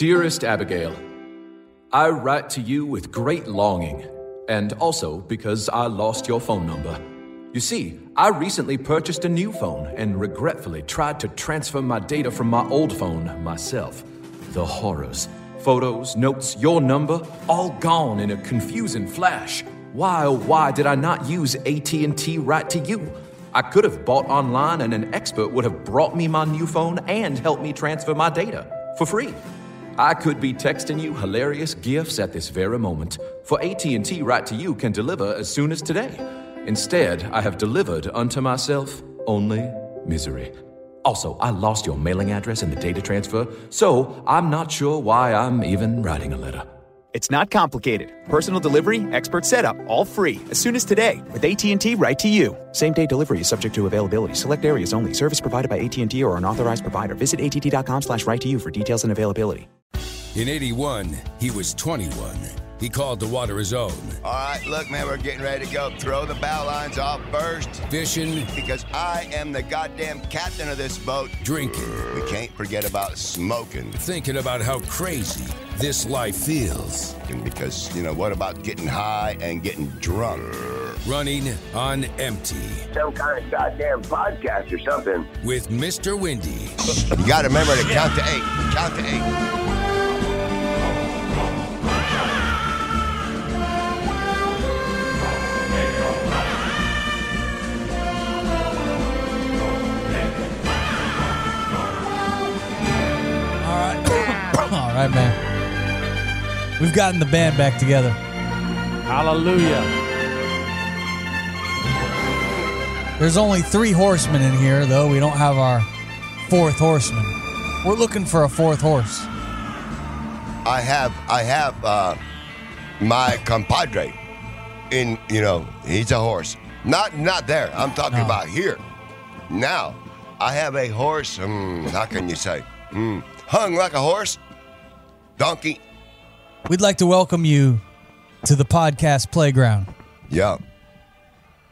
Dearest Abigail, I write to you with great longing, and also because I lost your phone number. You see, I recently purchased a new phone and regretfully tried to transfer my data from my old phone myself. The horrors. Photos, notes, your number, all gone in a confusing flash. Why oh why did I not use AT&T Right to You? I could have bought online and an expert would have brought me my new phone and helped me transfer my data for free. I could be texting you hilarious gifts at this very moment, for AT&T Right to You can deliver as soon as today. Instead, I have delivered unto myself only misery. Also, I lost your mailing address in the data transfer, so I'm not sure why I'm even writing a letter. It's not complicated. Personal delivery, expert setup, all free as soon as today with AT&T right to you. Same day delivery is subject to availability. Select areas only. Service provided by AT&T or an authorized provider. Visit att.com slash right to you for details and availability. In 81, he was 21. He called the water his own. All right, look, man, we're getting ready to go. Throw the bow lines off first. Fishing. Because I am the goddamn captain of this boat. Drinking. We can't forget about smoking. Thinking about how crazy this life feels. Because, you know, what about getting high and getting drunk? Running on empty. Some kind of goddamn podcast or something. With Mr. Windy. You got to remember to count to eight. Count to eight. We've gotten the band back together. Hallelujah. There's only three horsemen in here, though. We don't have our fourth horseman. We're looking for a fourth horse. I have, I have uh, my compadre. In you know, he's a horse. Not, not there. I'm talking No. about here. Now, I have a horse. Hmm, how can you say? Hmm, hung like a horse. Donkey. We'd like to welcome you to the podcast playground. Yeah,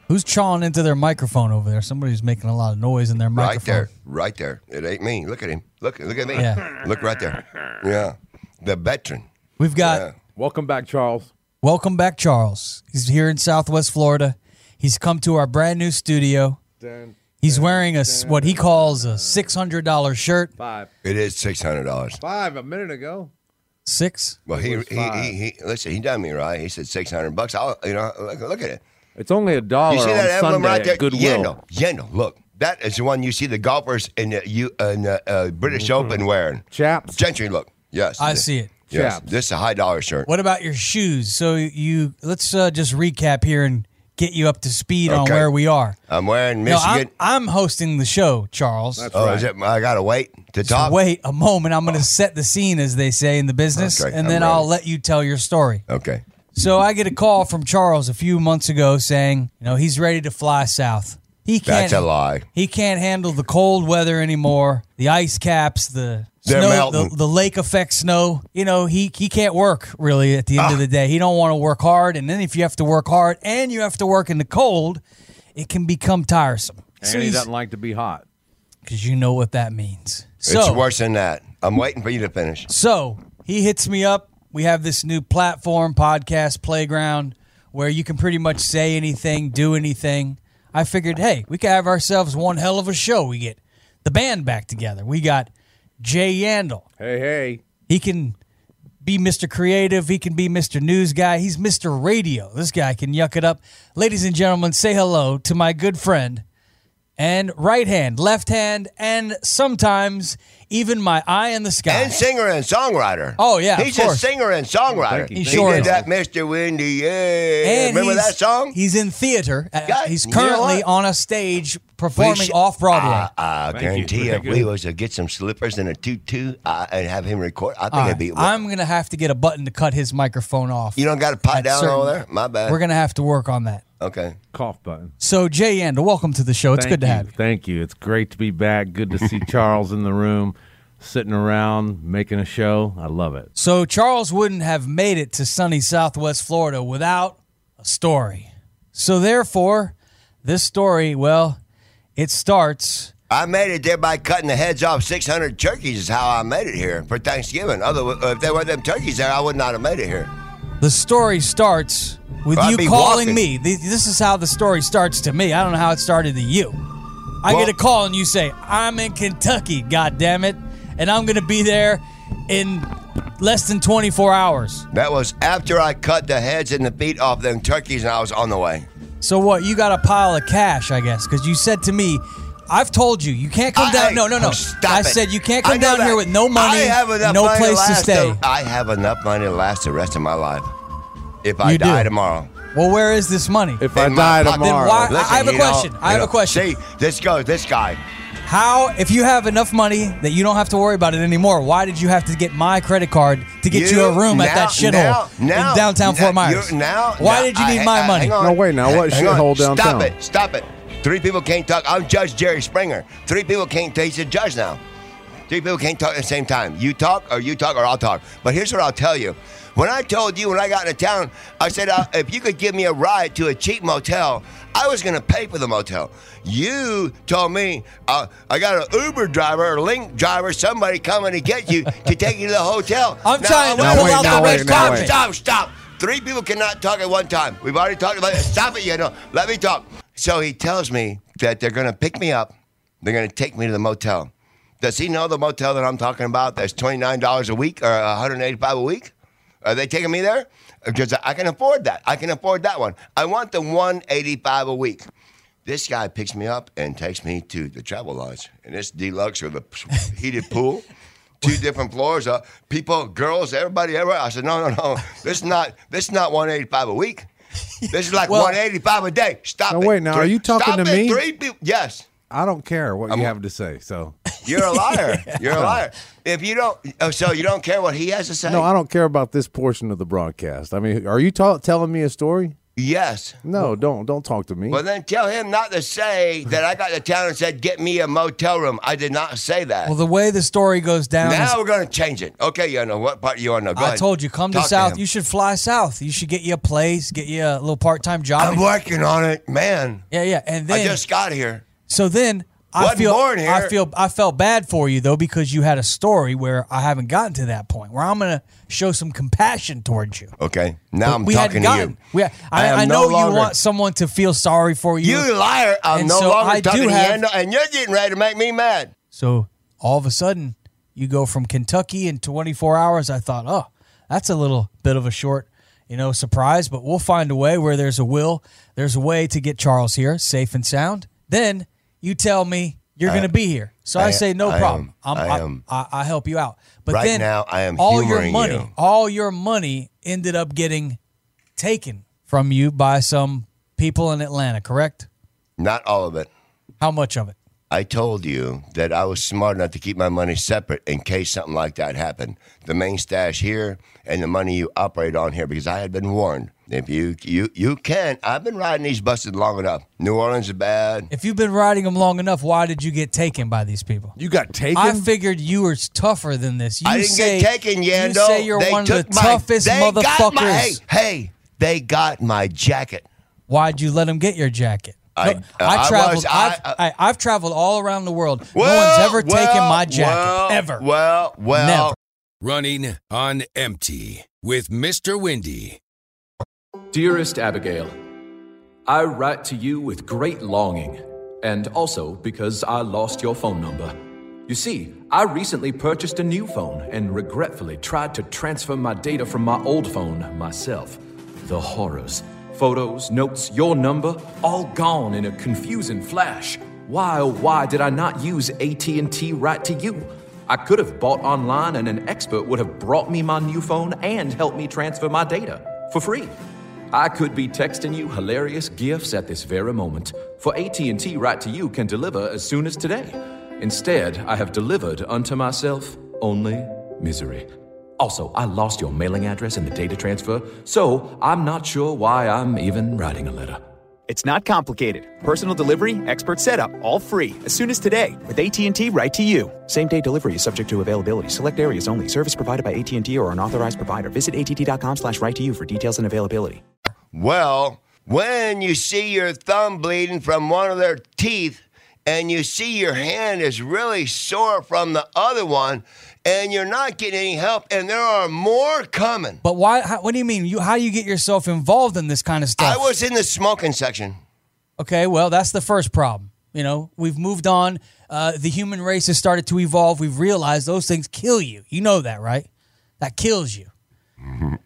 Who's chawing into their microphone over there? Somebody's making a lot of noise in their microphone. right there, right there. It ain't me. Look at him. Look, look at me. Yeah. Look right there. Yeah, the veteran. We've got Yeah. Welcome back, Charles. welcome back, Charles. He's here in Southwest Florida. He's come to our brand new studio. He's wearing a s- what he calls a six hundred dollar shirt. Five. It is six hundred dollars. Five a minute ago. Six. Well, he, he, he he listen. He done me right. He said six hundred bucks. I'll you know look, look at it. It's only a dollar You see on that emblem Sunday right there? at Goodwill. Yendo, Yendo. Look, that is the one you see the golfers in the you in the uh, British Open wearing. Chaps. Gentry look. Yes, I see it. Yes, Chaps. this is a high dollar shirt. What about your shoes? So you let's uh, just recap here and get you up to speed on Okay. where we are. I'm wearing No, I'm, Michigan. I'm hosting the show, Charles. That's oh, right. is it? I gotta wait to So top. wait a moment. I'm going to set the scene, as they say in the business, Okay, and I'm then. I'll let you tell your story. Okay. So I get a call from Charles a few months ago saying, you know, he's ready to fly south. He can't. That's a lie. He can't handle the cold weather anymore. The ice caps, the snow, melting. the, the lake effect snow. You know, he he can't work really at the end Ah. of the day. He don't want to work hard, and then if you have to work hard and you have to work in the cold, it can become tiresome. And he doesn't like to be hot. because you know what that means. It's worse than that. I'm waiting for you to finish. So he hits me up. We have this new platform, podcast playground, where you can pretty much say anything, do anything. I figured, hey, we could have ourselves one hell of a show. We get the band back together. We got Jay Yandel. Hey, hey. He can be Mr. Creative. He can be Mr. News Guy. He's Mr. Radio. This guy can yuck it up. Ladies and gentlemen, say hello to my good friend and right hand, left hand, and sometimes even my eye in the sky. And singer and songwriter. Oh, yeah, he's of a singer and songwriter. Thank you. He He sure did is. that, Mr. Windy. Yeah, And remember that song? He's in theater. Uh, Yeah, he's you know currently on a stage performing should- off Broadway. I, I guarantee you, if we good. was to get some slippers and a tutu uh, and have him record, I think All it'd right, be. I'm gonna have to get a button to cut his microphone off. you don't got a pipe At down certain- over there? My bad. We're gonna have to work on that. Okay. Cough button. So Jay Yandel, welcome to the show. It's Thank good to you. have you. Thank you. It's great to be back. Good to see Charles in the room, sitting around making a show. I love it. So Charles wouldn't have made it to sunny Southwest Florida without a story. So therefore, this story, well, it starts I made it there by cutting the heads off 600 turkeys. Is how I made it here for Thanksgiving. Other if there weren't them turkeys there, I would not have made it here. The story starts with you calling walking. me. This is how the story starts to me. I don't know how it started to you. I Well- get a call and you say, I'm in Kentucky, God damn it, and I'm going to be there in less than 24 hours. That was after I cut the heads and the feet off them turkeys, and I was on the way. So what? You got a pile of cash, I guess, because you said to me, I've told you you can't come I- down. No, no, no. oh, stop I it. said you can't come down that. here with no money, I have enough no place to last stay. I have enough money to last the rest of my life. If I You do. die tomorrow. Well, where is this money? If I In my die pocket. Then tomorrow, why- I have a you know- question. I you have a know, question. See, this goes. This guy. How, if you have enough money that you don't have to worry about it anymore, why did you have to get my credit card to get you, a room at now- that shithole now- now- in downtown now- Fort Myers? you're- Now, why now- did you I- need my I- money? hang on. No, wait, now, what Hang on. shithole downtown? Stop it! Stop it! Three people can't talk. I'm Judge Jerry Springer. Three people can't. He's a judge now. Three people can't talk at the same time. You talk, or you talk, or I'll talk. But here's what I'll tell you. When I told you when I got into town, I said uh, if you could give me a ride to a cheap motel, I was going to pay for the motel. You told me uh, I got an Uber driver or Link driver, somebody coming to get you to take you to the hotel. I'm Now, trying to pull wait, out the wait, red carpet. Stop, stop. Three people cannot talk at one time. We've already talked about it. Stop it, you know. Let me talk. So he tells me that they're going to pick me up. They're going to take me to the motel. Does he know the motel that I'm talking about that's $29 a week or 185 a week? Are they taking me there? Because I can afford that. I can afford that one. I want the 185 a week. This guy picks me up and takes me to the travel lodge. And it's deluxe with a heated pool, two different floors, uh, people, girls, everybody, everywhere. I said, no, no, no. This is not this is not 185 a week. This is like Well- 185 a day. Stop Now, it. wait, now, are you talking Stop to it. me? Three people. Yes. I don't care what you have to say. So You're a liar. You're a liar. If you don't, oh, so you don't care what he has to say? no, I don't care about this portion of the broadcast. I mean, are you ta- telling me a story? Yes. No, don't don't talk to me. Well, then tell him not to say that I got to town and said, get me a motel room. I did not say that. Well, the way the story goes down is now we're going to change it. Okay, you know what part you want to? Go I ahead. told you, come to Talk South. him. you should fly south. You should get you a place, get you a little part time job. I'm working on it, man. yeah, yeah. And then I just got here. So then I Wasn't feel born here. I feel I felt bad for you though because you had a story where I haven't gotten to that point where I'm gonna show some compassion towards you. Okay, now I'm we talking hadn't to gotten. you. We, I I, am I no know longer- you want someone to feel sorry for you. You liar! I'm And no so longer I do talking to have- you, and you're getting ready to make me mad. So all of a sudden, you go from Kentucky in 24 hours. I thought, oh, that's a little bit of a short, you know, surprise. But we'll find a way. Where there's a will, there's a way to get Charles here, safe and sound. Then you tell me you're going to be here. So I, I- say, no I problem. am- I'm, I I, am- I, I help you out. But Right then now, I am all your money, you. all your money ended up getting taken from you by some people in Atlanta. Correct? Not all of it. How much of it? I told you that I was smart enough to keep my money separate in case something like that happened. The main stash here and the money you operate on here because I had been warned. If you you you can, I've been riding these buses long enough. New Orleans is bad. If you've been riding them long enough, why did you get taken by these people? you got taken. I figured you were tougher than this. You I didn't say, get taken, Yando. You say you're they one of the my, toughest they motherfuckers. Got my, hey, hey, they got my jacket. Why'd you let them get your jacket? I- No, uh, I was- traveled. I- I've, uh, I, I've traveled all around the world. no one's ever taken my jacket well, ever. Well, well, Never. Running on empty with Mr. Windy. Dearest Abigail, I write to you with great longing, and also because I lost your phone number. You see, I recently purchased a new phone and regretfully tried to transfer my data from my old phone myself. The horrors. Photos, notes, your number, all gone in a confusing flash. Why oh why did I not use AT&T right to you? I could have bought online and an expert would have brought me my new phone and helped me transfer my data for free. I could be texting you hilarious gifts at this very moment, for AT&T right to you can deliver as soon as today. Instead, I have delivered unto myself only misery. Also, I lost your mailing address in the data transfer, so I'm not sure why I'm even writing a letter. It's not complicated. Personal delivery, expert setup, all free. As soon as today with AT&T right to you. Same day delivery is subject to availability. Select areas only. Service provided by AT&T or an authorized provider. Visit att.com slash right to you for details and availability. Well, when you see your thumb bleeding from one of their teeth and you see your hand is really sore from the other one, and you're not getting any help, and there are more coming. But why? How, what do you mean? You how do you get yourself involved in this kind of stuff? I was in the smoking section. Okay, well, that's the first problem. You know, we've moved on. Uh, the human race has started to evolve. We've realized those things kill you. You know that, right? That kills you.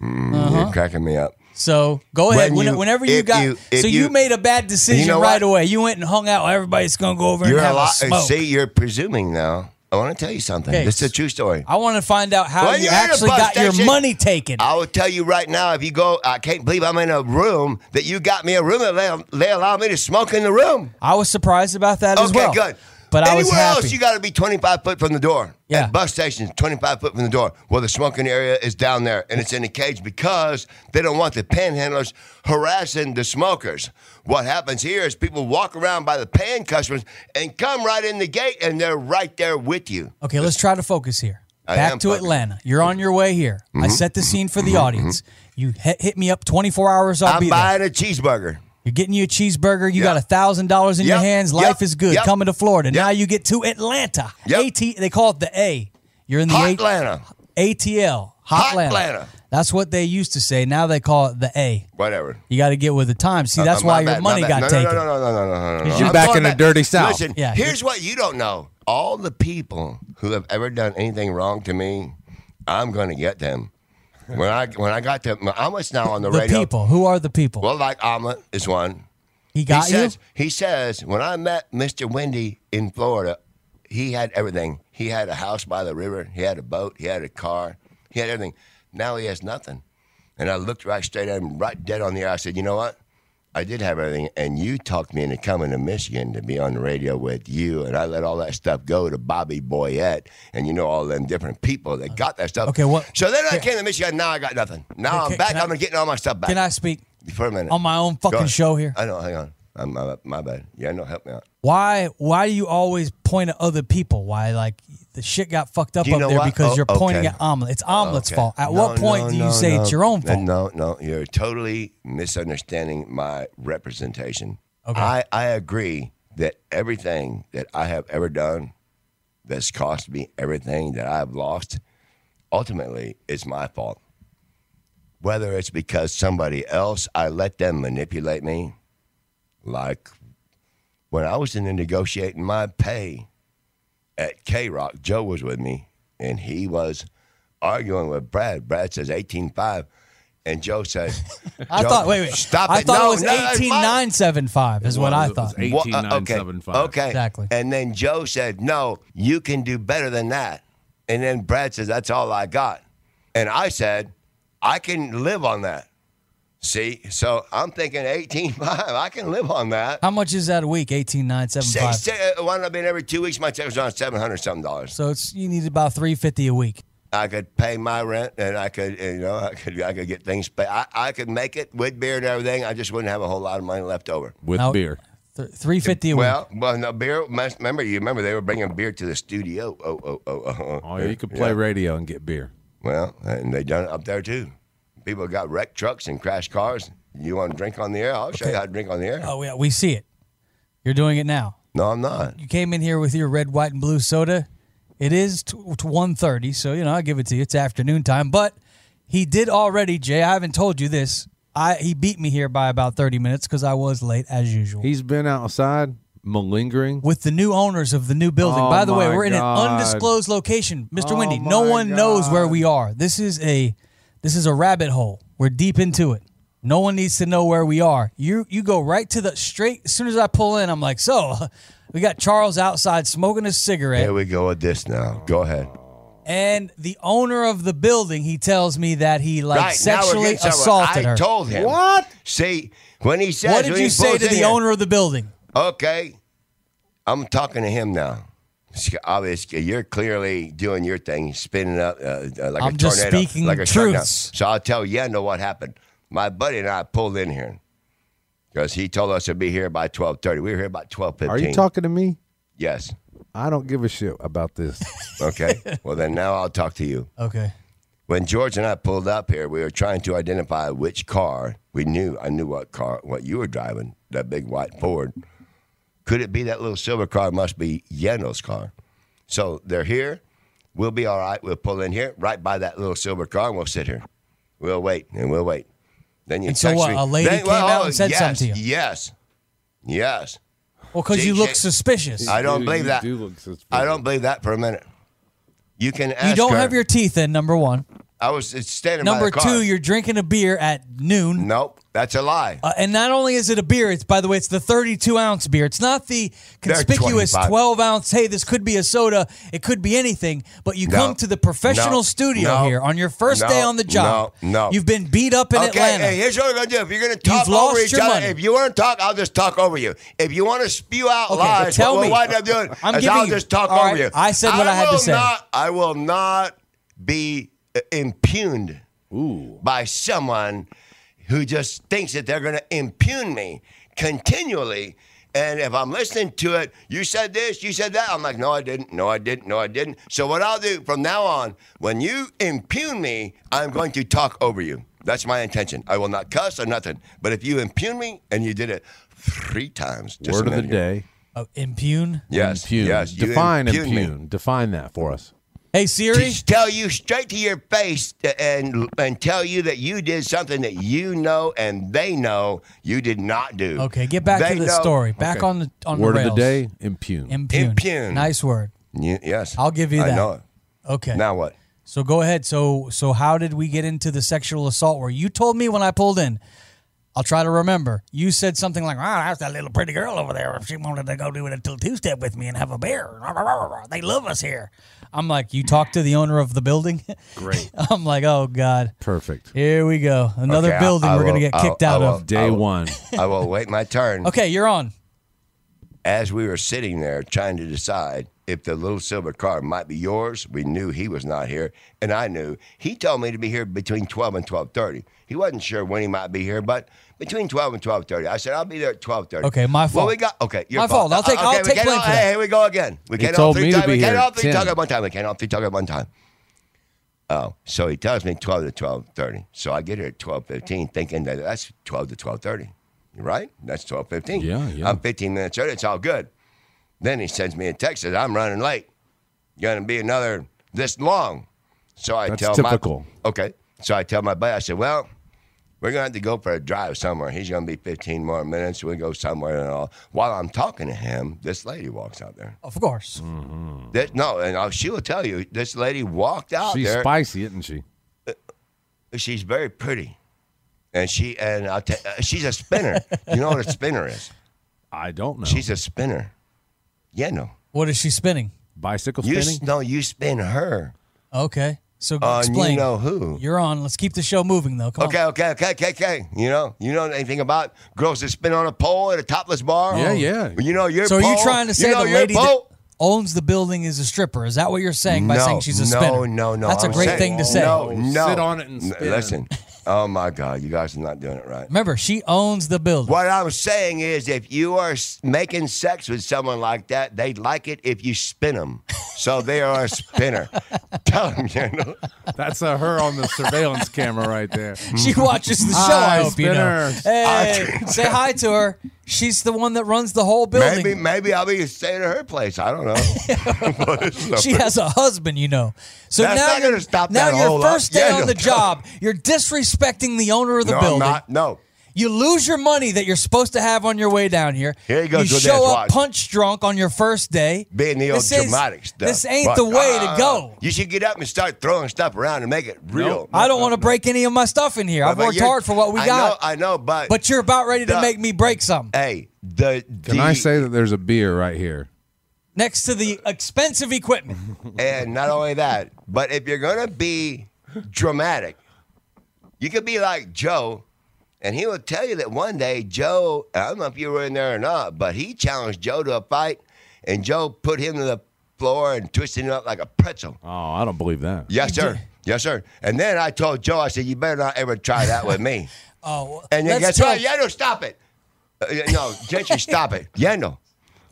You're cracking me up. So go ahead. When you- whenever you got, you- so you, you- made a bad decision You know right away. You went and hung out. Everybody's gonna go over You're and a have a, lot. smoke. See, you're presuming now. I want to tell you something. Okay. This is a true story. I want to find out how you a actually got your money taken. I will tell you right now, if you go, I can't believe I'm in a room that you got me a room that they, they allow me to smoke in the room. I was surprised about that as okay, well. good. But I Anywhere was happy. else, you got to be 25 foot from the door. Yeah. At bus stations, 25 foot from the door. Well, the smoking area is down there, and it's in a cage because they don't want the panhandlers harassing the smokers. What happens here is people walk around by the paying customers and come right in the gate, and they're right there with you. Okay, let's try to focus here. I Back to focused. Atlanta. You're on your way here. I Mm-hmm. set the scene for the audience. You hit, me up 24 hours. I'll I'm be there. buying a cheeseburger. You're getting you a cheeseburger. You Yep. got a thousand dollars in your Yep. hands. Yep. Life is good. Yep. Coming to Florida. Yep. Now you get to Atlanta. Yep. AT. They call it the A. You're in the A- Atlanta. ATL. Hot Hot Atlanta. That's what they used to say. Now they call it the A. Whatever. You got to get with the times. See, that's Uh, why your money got no, taken. No, no, no, no, no, no, no, no. You're back in the dirty South. Listen, here's what you don't know. All the people who have ever done anything wrong to me, I'm going to get them. When I when I got to Omelet's now on the, The radio. people. Who are the people? Well, like Omelet is one. he got he you. says he says when I met Mr. Windy in Florida, he had everything. He had a house by the river. He had a boat. He had a car. He had everything. Now he has nothing. And I looked right straight at him, right dead on the eye. I said, "You know what? I did have everything, and you talked me into coming to Michigan to be on the radio with you, and I let all that stuff go to Bobby Boyette, and you know all them different people that got that stuff. Okay, what- So then I came to Michigan. Now I got nothing. Now Okay, I'm back. I- I'm getting all my stuff back. Can I speak for a minute on my own fucking show here? I know. Hang on. I'm, my, my bad. Yeah, no, help me out. Why? Why do you always point at other people? Why like the shit got fucked up you up know there what? because Oh, you're pointing okay. at Omelet. It's oh, Omelet's Okay. fault. At No, what point no, do you no, say no. it's your own fault? No, no, you're totally misunderstanding my representation. Okay. I, I agree that everything that I have ever done that's cost me everything that I've lost, ultimately, it's my fault. Whether it's because somebody else, I let them manipulate me, like when I was in the negotiating my pay at K Rock, Joe was with me, and he was arguing with Brad. Brad says eighteen five, and Joe says, I Joe, thought. Wait, wait. stop I it! thought no, it was no, that's eighteen mine." nine seven five. Is what I thought. eight- Well, uh, 18975. Okay, okay, Exactly. And then Joe said, "No, you can do better than that." And then Brad says, "That's all I got," and I said, "I can live on that." See, so I'm thinking eighteen five. I can live on that. How much is that a week? Eighteen nine seven Say, five. say, uh, wound every two weeks. My check was on seven hundred something dollars. So it's you need about three fifty a week. I could pay my rent, and I could, you know, I could, I could get things paid. I, I could make it with beer and everything. I just wouldn't have a whole lot of money left over. with Now- beer. Three fifty a week. Well, well, no beer. Remember, you remember they were bringing beer to the studio. Oh, oh, oh, oh. Oh, you could play Yeah. radio and get beer. Well, and they done it up there too. People got wrecked trucks and crashed cars. You want to drink on the air? I'll show you how to drink on the air. Oh yeah, we see it. You're doing it now. No, I'm not. You came in here with your red, white, and blue soda. It is to, to 1.30, so you know I give it to you. It's afternoon time, but he did already. Jay, I haven't told you this. I he beat me here by about 30 minutes because I was late as usual. He's been outside malingering. with the new owners of the new building. Oh, By the way, we're in an undisclosed location, Mr. Oh, Windy. No my one knows where we are. This is a this is a rabbit hole. We're deep into it. No one needs to know where we are. You you go right to the straight. As soon as I pull in, I'm like, so we got Charles outside smoking a cigarette, Here we go with this now. Go ahead. and the owner of the building. He tells me that he like right now we're sexually getting somewhere. assaulted I her. told him. What? See, when he says, what did when you he say pulls to in the here- owner of the building? Okay, I'm talking to him now. It's Obviously, you're clearly doing your thing, spinning up uh, uh, like I'm a just tornado, speaking like a shutdown. truths. So I'll tell Yendo what happened. My buddy and I pulled in here because he told us to be here by 12:30. We were here about 12:15. Are you talking to me? Yes. I don't give a shit about this. Okay. well, then now I'll talk to you. Okay. When George and I pulled up here, we were trying to identify which car. We knew I knew what car, what you were driving, that big white Ford. Could it be that little silver car must be Yeno's car? So they're here. We'll be all right. We'll pull in here, right by that little silver car, and we'll sit here. We'll wait and we'll wait. Then you And so text what, me. a lady Then- came well, out oh, and said yes, something to you? Yes, yes. Well, because you look suspicious. I don't believe you that. do look suspicious. I don't believe that for a minute. You can ask you don't her. have your teeth in, number one. I was standing Number two, you're drinking a beer at noon. Nope, that's a lie. Uh, and not only is it a beer, it's by the way, it's the 32 ounce beer. It's not the conspicuous 12 ounce. Hey, this could be a soda. It could be anything. But you No. come to the professional No. studio No. here on your first day on the job. No. No. You've been beat up in okay, Atlanta. hey, here's what we're gonna do. If you're gonna talk You've lost over each your other, money. if you want to talk, I'll just talk over you. If you want to spew out Okay, lies, tell what me. wind up doing I'm is giving I'll you- just talk over right, you. I said what I had to say. Not, I will not be uh, impugned by someone who just thinks that they're going to impugn me continually. And if I'm listening to it, you said this, you said that. I'm like, no, I didn't. No, I didn't. No, I didn't. So what I'll do from now on, when you impugn me, I'm going to talk over you. That's my intention. I will not cuss or nothing. But if you impugn me, and you did it three times, just Word a of the here. day. Oh, impugn. Yes, Impugn. yes. Define impugned impugn. Define that for us. Hey, Siri. to tell you straight to your face and and tell you that you did something that you know and they know you did not do. Okay, get back They to the know- story. Back Okay. on the on Word the of the day. Impugn. Impugn. Impugn. Nice word. Y- yes, I'll give you I that. know it. Okay. Now what? So go ahead. So so how did we get into the sexual assault where you told me when I pulled in? I'll try to remember. You said something like, "Wow, that's that little pretty girl over there. If she wanted to go do it until two step with me and have a beer, they love us here." I'm like, "You talked to the owner of the building?" Great. I'm like, "Oh God, Perfect. here we go. Another Okay, building I we're gonna will- get I'll- kicked I out will- of." Day will- one. I will wait my turn. Okay, you're on. As we were sitting there trying to decide if the little silver car might be yours, we knew he was not here, and I knew he told me to be here between twelve and twelve thirty. He wasn't sure when he might be here, but between twelve and twelve thirty. I said I'll be there at twelve thirty. Okay, my Well, fault. we got okay. Your My fault. I'll take- uh, Okay, I'll take blame all- for that. Hey, here we go again. We He can't all three me to talk- we can't all at three talk 10. at one time. We can't all three talk at one time. Oh, so he tells me twelve to twelve thirty. So I get here at twelve fifteen, thinking that that's twelve to twelve thirty. Right. That's twelve fifteen. Yeah, yeah. I'm fifteen minutes early. It's all good. Then he sends me a text says I'm running late. Gonna be another this long. So I That's tell typical. my okay. So I tell my buddy. I said, well. We're gonna have to go for a drive somewhere. He's gonna be 15 more minutes. We go somewhere and all. While I'm talking to him, this lady walks out there. Of course. Mm. This, no, and I'll, she will tell you. This lady walked out She's there. spicy, isn't she? She's very pretty, and she and I'll tell. Uh, she's a spinner. you know what a spinner is? I don't know. She's a spinner. Yeah, no. What is she spinning? bicycle You spinning. s- no, you spin her. Okay. So On explain. you know who. You're on. Let's keep the show moving though. Come Okay, on. okay, okay, okay, okay. You know, you know anything about girls that spin on a pole at a topless bar? Yeah, yeah. You know your So are you pole? trying to say you know the your lady that pole? owns the building is a stripper? Is that what you're saying by no, saying she's a no, spinner? No, no, That's a I'm great saying- thing to say. No, no. Sit on it and spin. Listen. Oh my God, you guys are not doing it right. Remember, she owns the building. What I'm saying is, if you are making sex with someone like that, they'd like it if you spin them. So they are a spinner. Tell them, you know. That's uh, her on the surveillance camera right there. She watches the show. Hi, I hope you know. Hey, say hi to her. She's the one that runs the whole building. Maybe, maybe I'll be staying at her place. I don't know. But it's no- She has a husband, you know. So That's now not you're now that your first day Yeah, on no. the job. You're disrespecting the owner of the no, I'm building. not. No. You lose your money that you're supposed to have on your way down here. Here he goes You with show up watch. punch drunk on your first day. Being the old This is- dramatic stuff. This ain't But, the way uh, to go. You should get up and start throwing stuff around and make it real. I don't want to break any of my stuff in here. I've worked hard for what we I got. Know, I know, but but you're about ready to make me break something. hey, the Can the, I say that there's a beer right here? Next to the expensive equipment. And not only that, but if you're gonna be dramatic, you could be like Joe, and he will tell you that one day Joe, I don't know if you were in there or not, but he challenged Joe to a fight, and Joe put him to the floor and twisted him up like a pretzel. Oh, I don't believe that. Yes, sir. Yes, sir. And then I told Joe, I said, "You better not ever try that with me." Oh, And then let's guess what? tell- Yendo, stop it. Uh, no, Gentry, stop it. Yendo.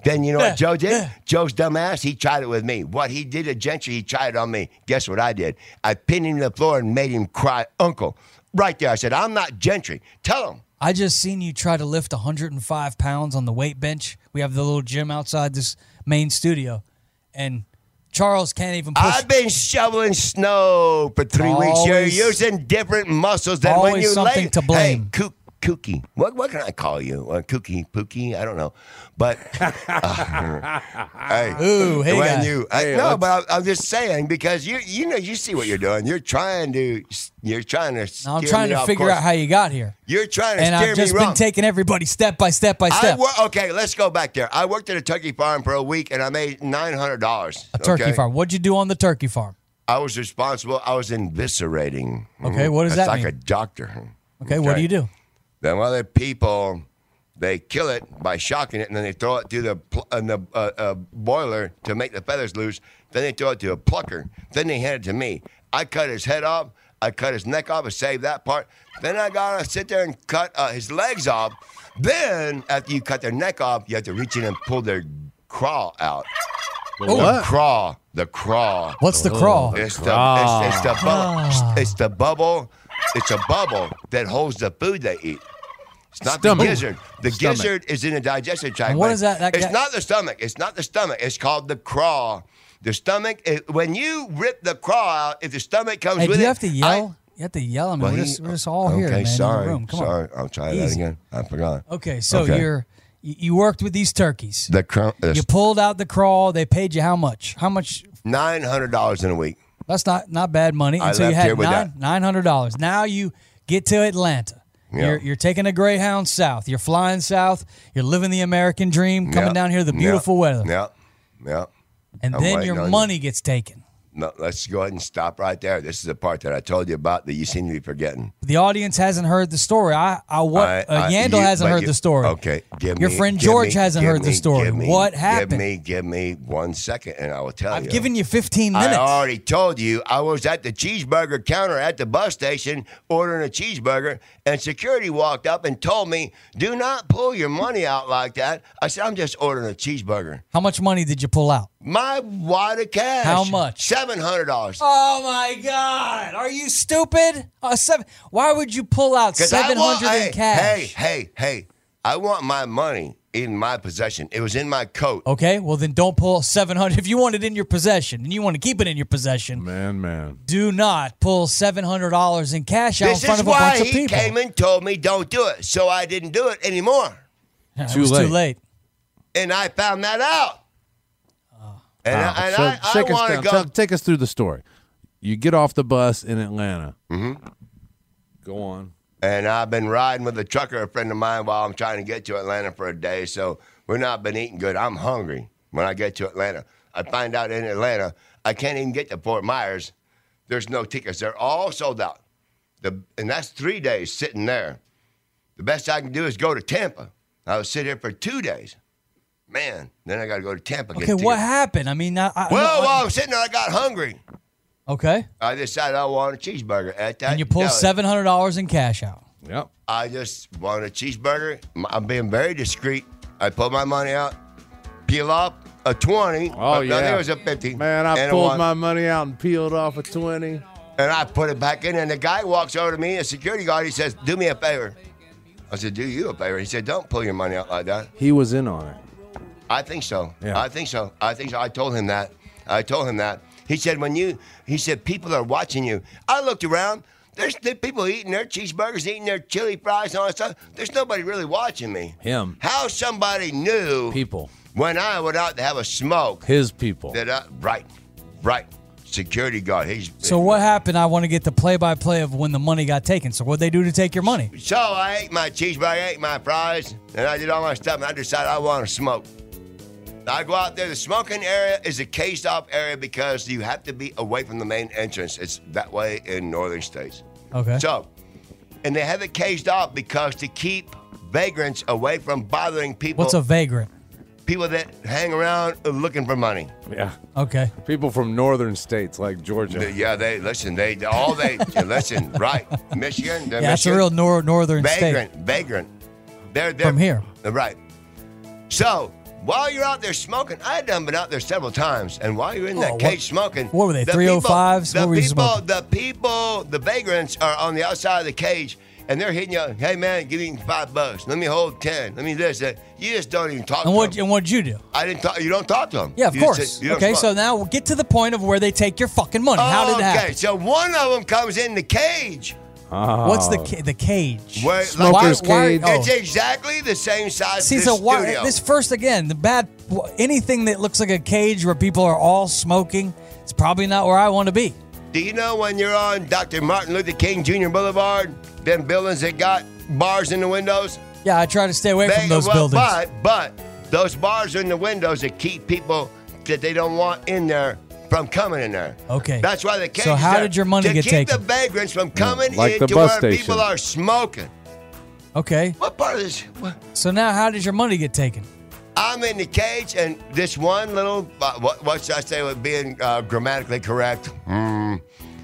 Then you know what Joe did? Joe's dumbass, he tried it with me. What he did to Gentry, he tried it on me. Guess what I did? I pinned him to the floor and made him cry, Uncle. Right there. I said, I'm not Gentry. Tell him. I just seen you try to lift 105 pounds on the weight bench. We have the little gym outside this main studio, and Charles can't even push. I've been shoveling snow for three weeks. You're using different muscles than when always you something lay. to blame. Hey, kooky. What what can I call you? Uh, kooky, pooky? I don't know. But uh, hey, Ooh, hey, when guy. you I, Hey, no, but I'm, I'm just saying because you you know you see what you're doing. You're trying to you're trying to. Now I'm trying to figure course. out how you got here, You're trying to and I've just been wrong. taking everybody step by step by I step. wor- okay, let's go back there. I worked at a turkey farm for a week and I made nine hundred dollars. a turkey farm. What'd you do on the turkey farm? I was responsible. I was eviscerating. Okay, what does That's that like mean? a doctor. Okay, what do you do? Then other people, they kill it by shocking it, and then they throw it through the pl- uh, the uh, uh, boiler to make the feathers loose. Then they throw it to a plucker. Then they hand it to me. I cut his head off. I cut his neck off and saved that part. Then I gotta sit there and cut uh, his legs off. Then after you cut their neck off, you have to reach in and pull their craw out. The what? Craw, the craw. What's the craw? It's the it's, it's the bubble. It's the bubble. It's a bubble that holds the food they eat. It's not Stomach. the gizzard. The Stomach. gizzard is in the digestive tract. And what but that- that it's guy- not the stomach. It's not the stomach. It's called the craw. The stomach. When you rip the craw out, if the stomach comes Hey, with do you it, have to I- yell? you have to yell. I mean, Well, we're, he- just, we're just all okay, here, man, sorry, in the room. Come sorry. on. I'll try that again. I forgot. Okay, so Okay. you're you worked with these turkeys. The craw. You pulled out the crawl. They paid you how much? How much? Nine hundred dollars in a week. That's not not bad money. I And so you had nine nine hundred dollars. Now you get to Atlanta. You're you're taking a Greyhound south. You're flying south. You're living the American dream. Coming down here, the beautiful weather, Yeah. Yeah. and I'm then your on you. money gets taken. No, let's go ahead and stop right there. This is the part that I told you about that you seem to be forgetting. The audience hasn't heard the story. I, I what I- uh, Yandel you- hasn't heard you- the story. Okay, give Your me- friend George me- hasn't heard the story. me- What happened? Give me, give me one second, and I will tell you. I've given you 15 minutes. I already told you I was at the cheeseburger counter at the bus station ordering a cheeseburger, and security walked up and told me, "Do not pull your money out like that." I said, "I'm just ordering a cheeseburger." How much money did you pull out? My wad of cash. How much? Seven hundred dollars. Oh my God! Are you stupid? Uh, seven. Why would you pull out 'Cause I seven want- hundred in hey, cash? Hey, hey, hey! I want my money in my possession. It was in my coat. Okay, well then don't pull seven hundred. If you want it in your possession and you want to keep it in your possession, Man, man. do not pull seven hundred dollars in cash out This in front is of a why bunch of people. This is why he came and told me don't do it, so I didn't do it anymore, it Too was late. too late. and I found that out. And. I, and So I, I take us want to down. go. Tell- take us through the story. You get off the bus in Atlanta. Mm-hmm. Go on. And I've been riding with a trucker, a friend of mine, while I'm trying to get to Atlanta for a day. So we're not been eating good. I'm hungry when I get to Atlanta. I find out in Atlanta, I can't even get to Fort Myers. There's no tickets. They're all sold out. The, and that's three days sitting there. The best I can do is go to Tampa. I'll sit here for two days. Man, then I got to go to Tampa. get Okay, what tickets. happened? I mean, I, I, Well, I- while I'm sitting there, I got hungry. okay, I decided I want a cheeseburger at that. and you pull seven hundred dollars in cash out. Yep. I just want a cheeseburger. I'm being very discreet. I pull my money out, peel off a 20. Oh, uh, yeah. No, there was a 50. Man, I pulled my money out and peeled off a 20. And I put it back in, and the guy walks over to me, a security guard. He says, Do me a favor. I said, Do you a favor? He said, Don't pull your money out like that. He was in on it. I think so. Yeah. I think so. I think so. I told him that. I told him that. He said, when you, he said, people are watching you. I looked around. There's, there's people eating their cheeseburgers, eating their chili fries and all that stuff. There's nobody really watching me. Him. How somebody knew People. when I went out to have a smoke His people. that I, right, right. Security guard. He's So what happened? I want to get the play-by-play of when the money got taken. So what they do to take your money? So I ate my cheeseburger, I ate my fries, and I did all my stuff, and I decided I want to smoke. I go out there. The smoking area is a caged off area because you have to be away from the main entrance. It's that way in northern states. Okay. So, and they have it caged off because to keep vagrants away from bothering people, What's a vagrant? people that hang around looking for money. Yeah. Okay. People from northern states like Georgia. The- yeah, they listen. They all they listen. Right, Michigan. Yeah, that's a real nor- northern vagrant, state. vagrant. They're, they're From here. Right. So while you're out there smoking, I had done been out there several times, and while you're in Oh, that cage smoking, what were they, the 305s? people- oh The people, the people, the vagrants are on the outside of the cage, and they're hitting you. Hey man, give me five bucks. Let me hold ten. Let me this. That. You just don't even talk And to what them. and what'd you do? I didn't talk. You don't talk to them. Yeah, of You course. Okay, so now we'll get to the point of where they take your fucking money. How did it okay, happen? so one of them comes in the cage. What's the oh. ca- the cage? Where, Smoker's Why- why- cage. oh. It's exactly the same size See, as so this why studio. this first again? The bad anything that looks like a cage where people are all smoking. It's probably not where I want to be. Do you know when you're on Dr. Martin Luther King Jr. Boulevard, them buildings that got bars in the windows? Yeah, I try to stay away They- from those well, buildings. But but those bars are in the windows that keep people that they don't want in there from coming in there. Okay. That's why the cage. So how did your money get taken? to get keep taken? the vagrants from coming like the into bus where station. people are smoking. okay, What part of this? What? so now how did your money get taken? I'm in the cage, and this one little, uh, what, what should I say, with being uh, grammatically correct? Hmm.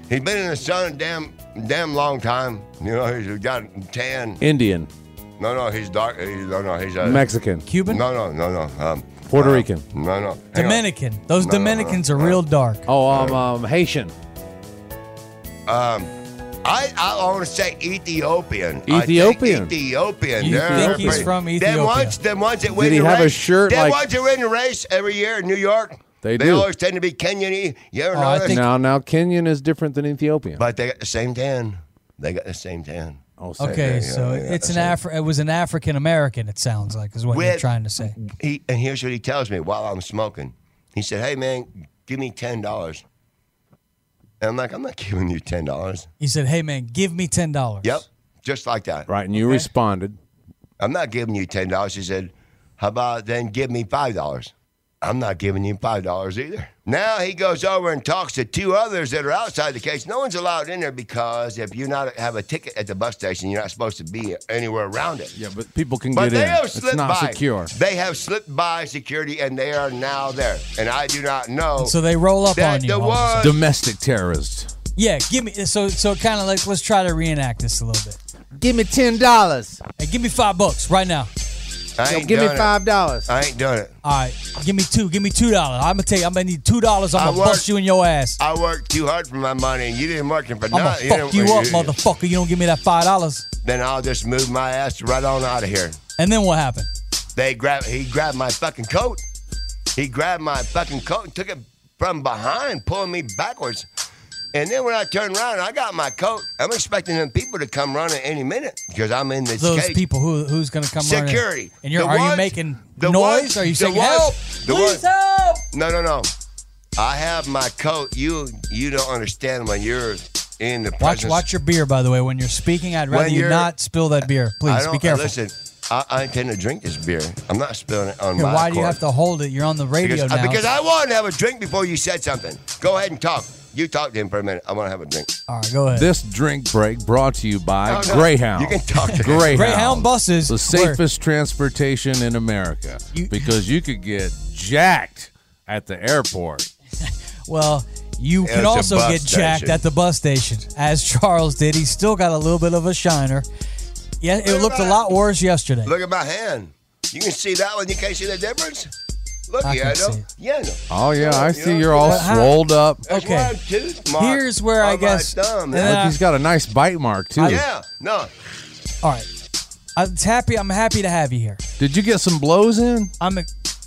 He's been in the sun a damn, damn long time. You know, he's got tan. Indian, No, no, he's dark. He's, no, no, he's uh, Mexican, Cuban, No, no, no, no. Um, Puerto uh, Rican. No, no. hang on. Dominican. Those No, no, no, Dominicans no. are real dark. Oh, um, um, Haitian. Um, I I want to say Ethiopian. I think Ethiopian. Ethiopian. You They're think he's pretty- from Them Ethiopia? ones, them ones that win he the have a race. shirt them like- ones that win the race every year in New York. They They do. always tend to be Kenyan. You ever Oh, know I this? think- Now, now Kenyan is different than Ethiopian. But they got the same tan. They got the same tan. Oh, say Okay, that. so yeah, it's an Afri- It was an African American. It sounds like is what you're trying to say. He and here's what he tells me while I'm smoking. He said, "Hey man, give me ten dollars." And I'm like, "I'm not giving you ten dollars." He said, "Hey man, give me ten dollars." Yep, just like that. Right, and you responded. I'm not giving you ten dollars. He said, "How about then give me five dollars?" I'm not giving you five dollars either. Now he goes over and talks to two others that are outside the cage. No one's allowed in there because if you not have a ticket at the bus station, you're not supposed to be anywhere around it. Yeah, but people can But get they in. have It's slipped not by. secure. They have slipped by security and they are now there. And I do not know. So they roll up on you. the all of a sudden. one Domestic terrorist. Yeah, give me. So so kind of like let's try to reenact this a little bit. Give me ten dollars. Hey, give me five bucks right now. I ain't Give me done it. five dollars. I ain't doing it. All right, give me two. Give me two dollars. I'm gonna take. I'm gonna need two dollars. I'm I gonna work- bust you in your ass. I worked too hard for my money and you didn't work it for I'm gonna nothing. fuck you up, motherfucker. You don't give me that five dollars. Then I'll just move my ass right on out of here. And then what happened? They grab he grabbed my fucking coat. He grabbed my fucking coat and took it from behind, pulling me backwards. And then when I turned around, I got my coat. I'm expecting them people to come running any minute because I'm in this Those cage. people who who's gonna come running? Security. And you're The are you making the noise? ones- are you saying ones- help? the Please ones- help! No, no, no. I have my coat. You you don't understand when you're in the Watch presence. watch your beer, by the way. When you're speaking, I'd rather you not spill that beer. Please be careful. Listen, I, I intend to drink this beer. I'm not spilling it on my why do you have to hold it? You're on the radio Because, uh, now. because I wanted to have a drink before you said something. Go ahead and talk. You talk to him for a minute. I want to have a drink. All right, go ahead. This drink break brought to you by No, no, Greyhound. you can talk to him. Greyhound. Greyhound buses The were- safest transportation in America You- because you could get jacked at the airport. Well, you Yeah, can a also bus get jacked station. at the bus station, as Charles did. He's still got a little bit of a shiner. Yeah, it Look at looked a lot worse yesterday. Look at my hand. You can see that one. You can't see the difference. Look, I yeah, can I know. Yeah, I know. Oh yeah, I You see know, you're all But how- swolled up. There's Okay. one tooth Here's where I on my guess- thumb, and Look, he's got a nice bite mark too. yeah, no. All right, I'm happy. I'm happy to have you here. Did you get some blows in? I'm.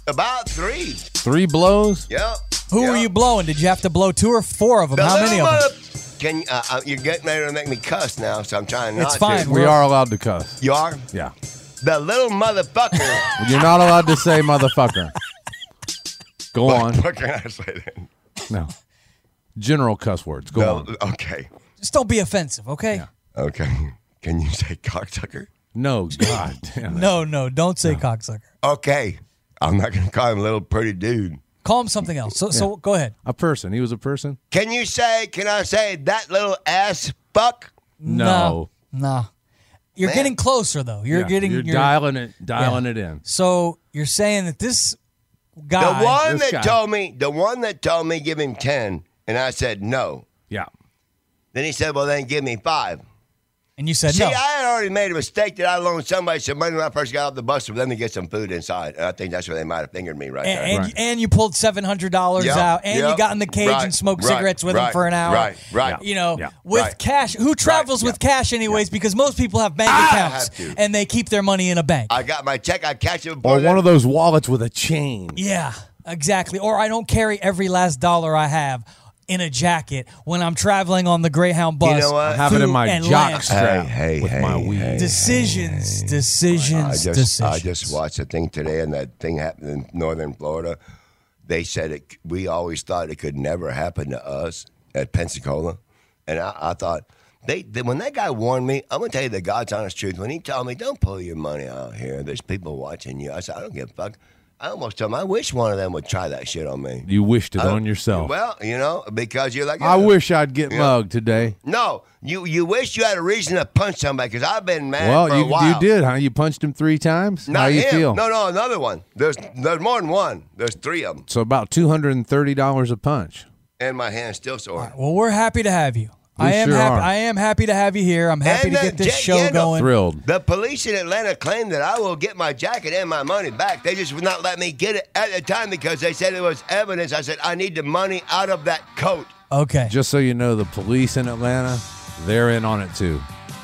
About three. Three blows? Yeah. Who yeah. were you blowing? Did you have to blow two or four of them? The How many of them? mother- Can uh, uh, you're getting ready to make me cuss now? So I'm trying not to. It's fine. to. We are allowed to cuss. You are Yeah. the little motherfucker. You're not allowed to say motherfucker. Go on. What can I say then? No. General cuss words. Go on. Okay, Just don't be offensive, okay? okay. Can you say cocksucker? No, God. No, no, don't say cocksucker. Okay, I'm not gonna call him a little pretty dude. Call him something else. So, so go ahead. A person. He was a person? Can you say? Can I say that little ass fuck? No. No. You're Man. getting closer though. You're Yeah, getting You're you're- dialing it, dialing Yeah. it in. So you're saying that this guy The one that guy. told me, the one that told me give him ten, and I said no. Yeah. Then he said, "Well, then give me five. And you said no. See, no. I had already made a mistake that I loaned somebody some money when I first got off the bus for them to get some food inside. And I think that's where they might have fingered me right and, there. and, Right. you, and you pulled seven hundred dollars Yep, out, and you got in the cage right, and smoked right, cigarettes with him right, for an hour. right, right. You know, Yeah. with Right. cash. Who travels Right, with yeah. cash anyways? Because most people have bank ah, I accounts have and they keep their money in a bank. I got my check. I cashed it. Or one of those wallets with a chain. yeah, exactly. Or I don't carry every last dollar I have in a jacket when I'm traveling on the Greyhound bus. You know what? I have it in my Atlanta. jock strap Hey, hey, with hey, my weed. hey. Decisions, decisions, I just decisions. I just watched a thing today, and that thing happened in northern Florida. They said it. We always thought it could never happen to us at Pensacola, and I, I thought they, they when that guy warned me. I'm gonna tell you the God's honest truth. When he told me, "Don't pull your money out here. There's people watching you," I said, "I don't give a fuck." I almost told him, "I wish one of them would try that shit on me." You wished it I- on yourself. Well, you know, because you're like, I "Yeah." wish I'd get Yeah. mugged today. No, you you wish you had a reason to punch somebody because I've been mad Well, for a you, while. you did, huh? You punched him three times. Not How you him. feel? No, no, another one. There's there's more than one. There's three of them, So about two hundred and thirty dollars a punch. and my hand's still sore. well, we're happy to have you. I am sure happy. are. I am happy to have you here. I'm happy And to get this J- show yeah, no, going. Thrilled. The police in Atlanta claim that I will get my jacket and my money back. They just would not let me get it at the time because they said it was evidence. I said I need the money out of that coat. Okay. Just so you know, the police in Atlanta, they're in on it too.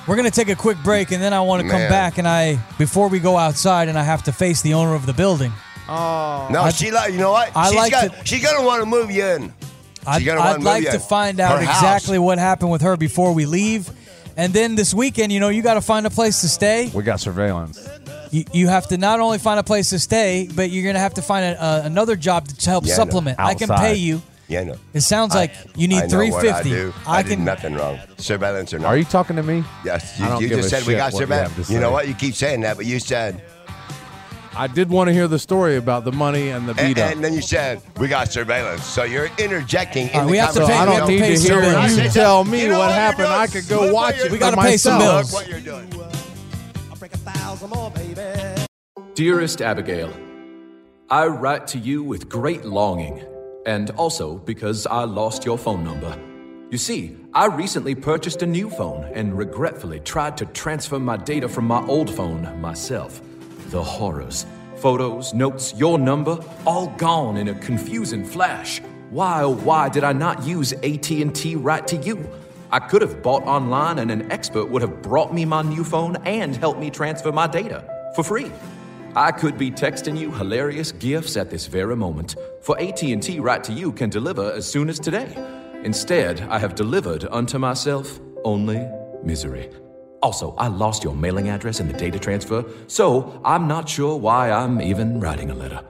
We're gonna take a quick break, and then I want to come back. And I, before we go outside, and I have to face the owner of the building. Oh. No, she like you know what? I She's like got, to- She's gonna want to move you in. I'd, I'd wanna like to find out exactly what happened with her before we leave. And then this weekend, you know, you got to find a place to stay. We got surveillance. You, you have to not only find a place to stay, but you're going to have to find a, uh, another job to help Yeah, I know. supplement. I can Outside. pay you. Yeah, no. It sounds like you I need know three what I do. I, did can. nothing wrong. Surveillance or not? Are you talking to me? Yes, I you, don't you give just a said we shit got what you surveillance. have to You know what? You keep saying that, but you said, I did want to hear the story about the money and the and, beat up. and then you said we got surveillance. So you're interjecting in Uh, the we have to so pay- I we don't have to need pay to hear bills. you tell me You know what what happened. doing? I could go Look watch it. We gotta pay some bills. Look what you're doing. More, Dearest Abigail, I write to you with great longing, and also because I lost your phone number. You see, I recently purchased a new phone and regretfully tried to transfer my data from my old phone myself. The horrors. Photos, notes, your number, all gone in a confusing flash. Why oh why did I not use AT&T right to you? I could have bought online and an expert would have brought me my new phone and helped me transfer my data for free. I could be texting you hilarious gifts at this very moment, for AT&T right to you can deliver as soon as today. Instead, I have delivered unto myself only misery. Also, I lost your mailing address in the data transfer, so I'm not sure why I'm even writing a letter.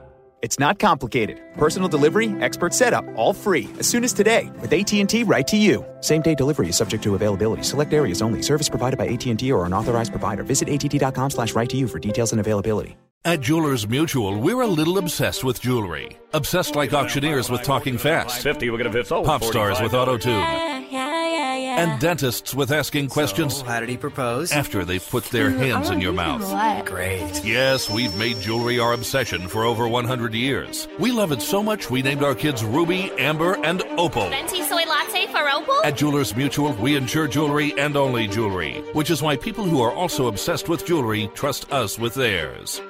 It's not complicated. Personal delivery, expert setup, all free. As soon as today with AT&T right to you. Same day delivery is subject to availability. Select areas only. Service provided by AT&T or an authorized provider. Visit att.com slash right to you for details and availability. At Jewelers Mutual, we're a little obsessed with jewelry. Obsessed like auctioneers with talking fast, 50, we're going to sold. pop stars with auto tune, Yeah, yeah, yeah. and dentists with asking questions How did he propose? after they've put their hands in your mouth. What? Great. Yes, we've made jewelry our obsession for over 100 years. We love it so much we named our kids Ruby, Amber, and Opal. Venti soy latte for Opal? At Jewelers Mutual, we insure jewelry and only jewelry, which is why people who are also obsessed with jewelry trust us with theirs.